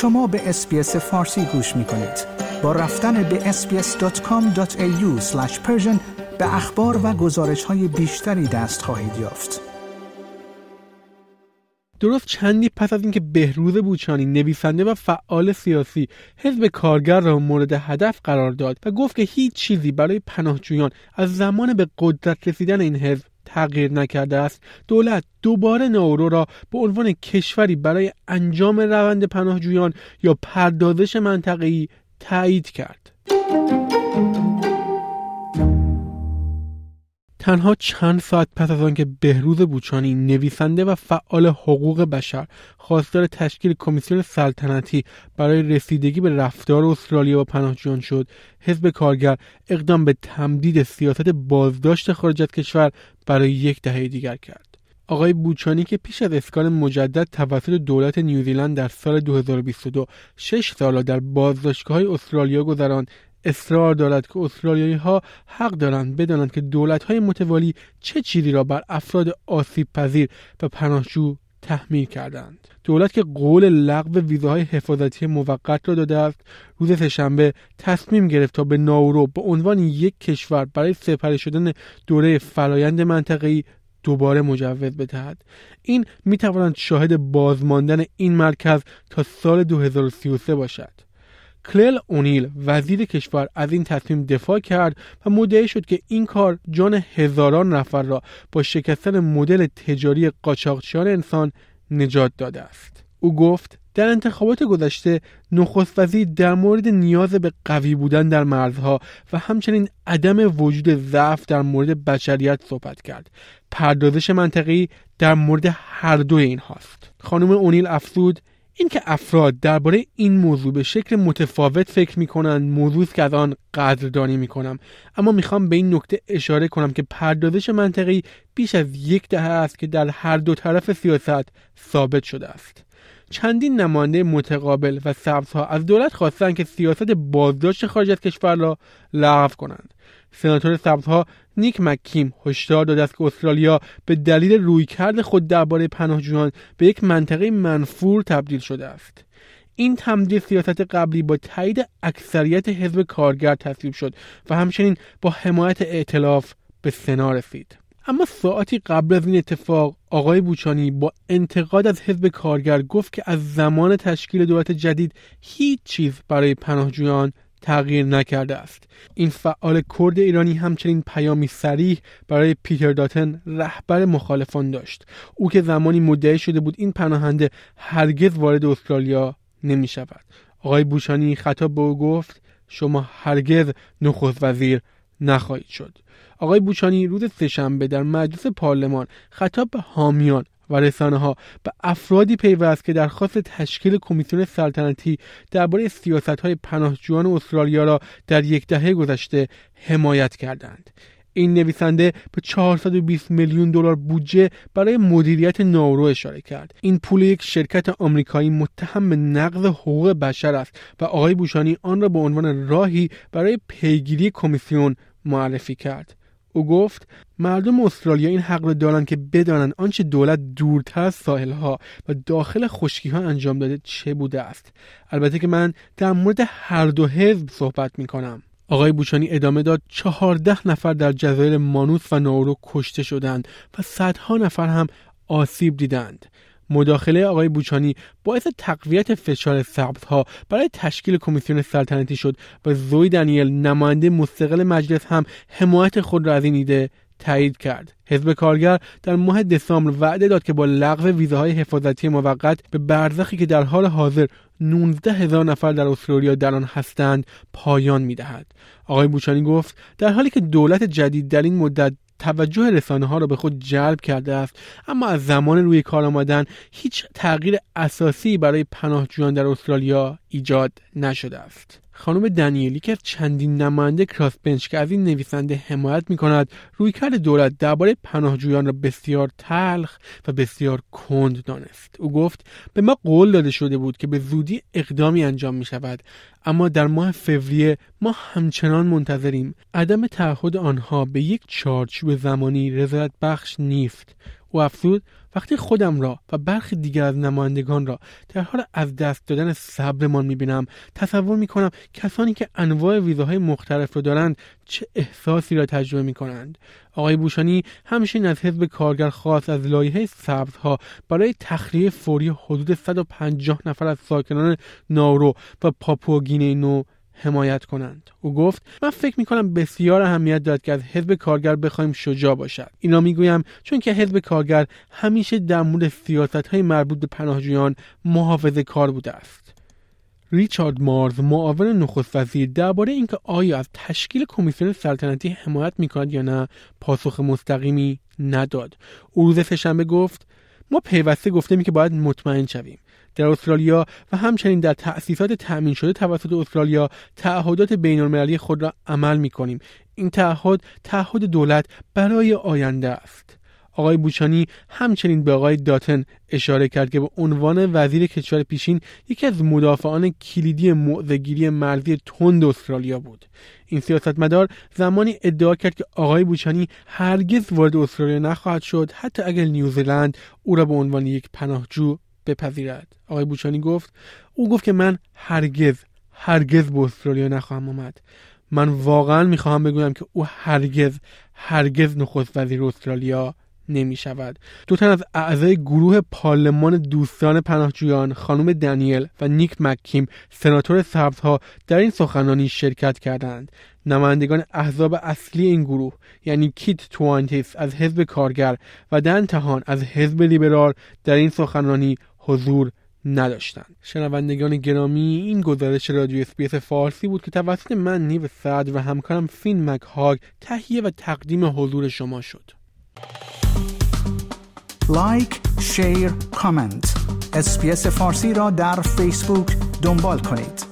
شما به اسپیس فارسی گوش می کنید. با رفتن به sbs.com.au به اخبار و گزارش های بیشتری دست خواهید یافت. درست چندی پس از اینکه بهروز بوچانی نویسنده و فعال سیاسی حزب کارگر را مورد هدف قرار داد و گفت که هیچ چیزی برای پناهجویان از زمان به قدرت رسیدن این حزب تغییر نکرده است. دولت دوباره ناورو را به عنوان کشوری برای انجام روند پناهجویان یا پردازش منطقه‌ای تایید کرد. تنها چند ساعت پس از آنکه بهروز بوچانی نویسنده و فعال حقوق بشر خواستار تشکیل کمیسیون سلطنتی برای رسیدگی به رفتار استرالیا و پناهجویان شد حزب کارگر اقدام به تمدید سیاست بازداشت خارج از کشور برای یک دهه دیگر کرد. آقای بوچانی که پیش از اسکان مجدد توسط دولت نیوزیلند در سال 2022 شش سال در بازداشتگاه استرالیا گذراند اصرار دارد که استرالیایی ها حق دارند بدانند که دولت های متوالی چه چیزی را بر افراد آسیب پذیر و پناهجو تحمیل کردند. دولت که قول لغو ویزاهای حفاظتی موقت را داده است روز سهشنبه تصمیم گرفت تا به ناورو به عنوان یک کشور برای سپری شدن دوره فرایند منطقه‌ای دوباره مجوز بدهد. این می توانند شاهد بازماندن این مرکز تا سال 2033 باشد. کلل اونیل وزیر کشور از این تصمیم دفاع کرد و مدعی شد که این کار جان هزاران نفر را با شکستن مدل تجاری قاچاقچیان انسان نجات داده است. او گفت در انتخابات گذشته نخست وزیر در مورد نیاز به قوی بودن در مرزها و همچنین عدم وجود ضعف در مورد بشریت صحبت کرد. پردازش منطقی در مورد هر دو این هاست خانم اونیل افزود اینکه افراد درباره این موضوع به شکل متفاوت فکر می‌کنند موضوع که از آن قدردانی می‌کنم. اما می‌خوام به این نکته اشاره کنم که پردازش منطقی بیش از یک دهه است که در هر دو طرف سیاست ثابت شده است. چندین نماینده متقابل و سبزها از دولت خواستند که سیاست بازداشت خارج از کشور را لغو کنند. سناتور سبزها نیک مکیم هشدار داده است که استرالیا به دلیل رویکرد خود درباره پناهجویان به یک منطقه منفور تبدیل شده است. این تمدید سیاست قبلی با تایید اکثریت حزب کارگر تصویب شد و همچنین با حمایت ائتلاف به سنا رسید. اما ساعتی قبل از این اتفاق آقای بوچانی با انتقاد از حزب کارگر گفت که از زمان تشکیل دولت جدید هیچ چیز برای پناهجویان تغییر نکرده است. این فعال کرد ایرانی همچنین پیامی سریح برای پیتر داتن رهبر مخالفان داشت. او که زمانی مدعی شده بود این پناهنده هرگز وارد استرالیا نمی شود. آقای بوشانی خطاب به او گفت شما هرگز نخست وزیر نخواهید شد. آقای بوچانی روز سهشنبه در مجلس پارلمان خطاب به حامیان و رسانه ها به افرادی پیوست که درخواست تشکیل کمیسیون سلطنتی درباره سیاست های پناهجویان استرالیا را در یک دهه گذشته حمایت کردند. این نویسنده به 420 میلیون دلار بودجه برای مدیریت ناورو اشاره کرد. این پول یک شرکت آمریکایی متهم به نقض حقوق بشر است و آقای بوشانی آن را به عنوان راهی برای پیگیری کمیسیون معرفی کرد. او گفت مردم استرالیا این حق را دارند که بدانند آنچه دولت دورتر از ساحلها و داخل خشکی ها انجام داده چه بوده است. البته که من در مورد هر دو حزب صحبت می کنم آقای بوچانی ادامه داد چهارده نفر در جزایر مانوس و ناورو کشته شدند و صدها نفر هم آسیب دیدند. مداخله آقای بوچانی باعث تقویت فشار سبزها برای تشکیل کمیسیون سلطنتی شد و زوی دنیل نماینده مستقل مجلس هم حمایت خود را از این ایده تایید کرد. حزب کارگر در ماه دسامبر وعده داد که با لغو ویزاهای حفاظتی موقت به برزخی که در حال حاضر 19 هزار نفر در استرالیا در آن هستند پایان می‌دهد. آقای بوچانی گفت در حالی که دولت جدید در این مدت توجه رسانه ها را به خود جلب کرده است اما از زمان روی کار آمدن هیچ تغییر اساسی برای پناهجویان در استرالیا ایجاد نشده است. خانم دنیلی که چندین نماینده کراس بنچ که از این نویسنده حمایت می کند رویکرد دولت درباره پناهجویان را بسیار تلخ و بسیار کند دانست. او گفت به ما قول داده شده بود که به زودی اقدامی انجام می شود اما در ماه فوریه ما همچنان منتظریم. عدم تعهد آنها به یک چارچوب زمانی رضایت بخش نیست. او افزود وقتی خودم را و برخی دیگر از نمایندگان را در حال از دست دادن صبرمان می‌بینم تصور می‌کنم کسانی که انواع ویزاهای مختلف را دارند چه احساسی را تجربه می‌کنند. آقای بوشانی همچنین از حزب کارگر خواست از لایحه سبزها برای تخلیه فوری حدود 150 نفر از ساکنان نارو و پاپوگینه نو حمایت کنند. او گفت من فکر می کنم بسیار اهمیت دارد که از حزب کارگر بخوایم شجاع باشد. اینا می‌گویم چون که حزب کارگر همیشه در مورد سیاست های مربوط به پناهجویان محافظه کار بوده است. ریچارد مارز معاون نخست وزیر درباره اینکه آیا از تشکیل کمیسیون سلطنتی حمایت می‌کند یا نه پاسخ مستقیمی نداد. او روز سهشنبه گفت ما پیوسته گفتیم که باید مطمئن شویم. در استرالیا و همچنین در تأسیسات تأمین شده توسط استرالیا تعهدات بین المللی خود را عمل می کنیم. این تعهد تعهد دولت برای آینده است. آقای بوچانی همچنین به آقای داتن اشاره کرد که به عنوان وزیر کشور پیشین یکی از مدافعان کلیدی موضعگیری مرزی تند استرالیا بود این سیاستمدار زمانی ادعا کرد که آقای بوچانی هرگز وارد استرالیا نخواهد شد حتی اگر نیوزلند او را به عنوان یک پناهجو بپذیرد. آقای بوچانی گفت او گفت که من هرگز هرگز به استرالیا نخواهم آمد. من واقعا می‌خواهم بگویم که او هرگز هرگز نخست وزیر استرالیا نمی شود. دو تن از اعضای گروه پارلمان دوستان پناهجویان خانم دنیل و نیک مکیم سناتور سبزها در این سخنرانی شرکت کردند. نمایندگان احزاب اصلی این گروه یعنی کیت توانتیس از حزب کارگر و دن تهان از حزب لیبرال در این سخنرانی حضور نداشتند. شنوندگان گرامی این گزارش رادیو SBS فارسی بود که توسط من نیو صدر و همکارم فین مکهاگ تهیه و تقدیم حضور شما شد. like، share، comment SBS فارسی را در فیسبوک دنبال کنید.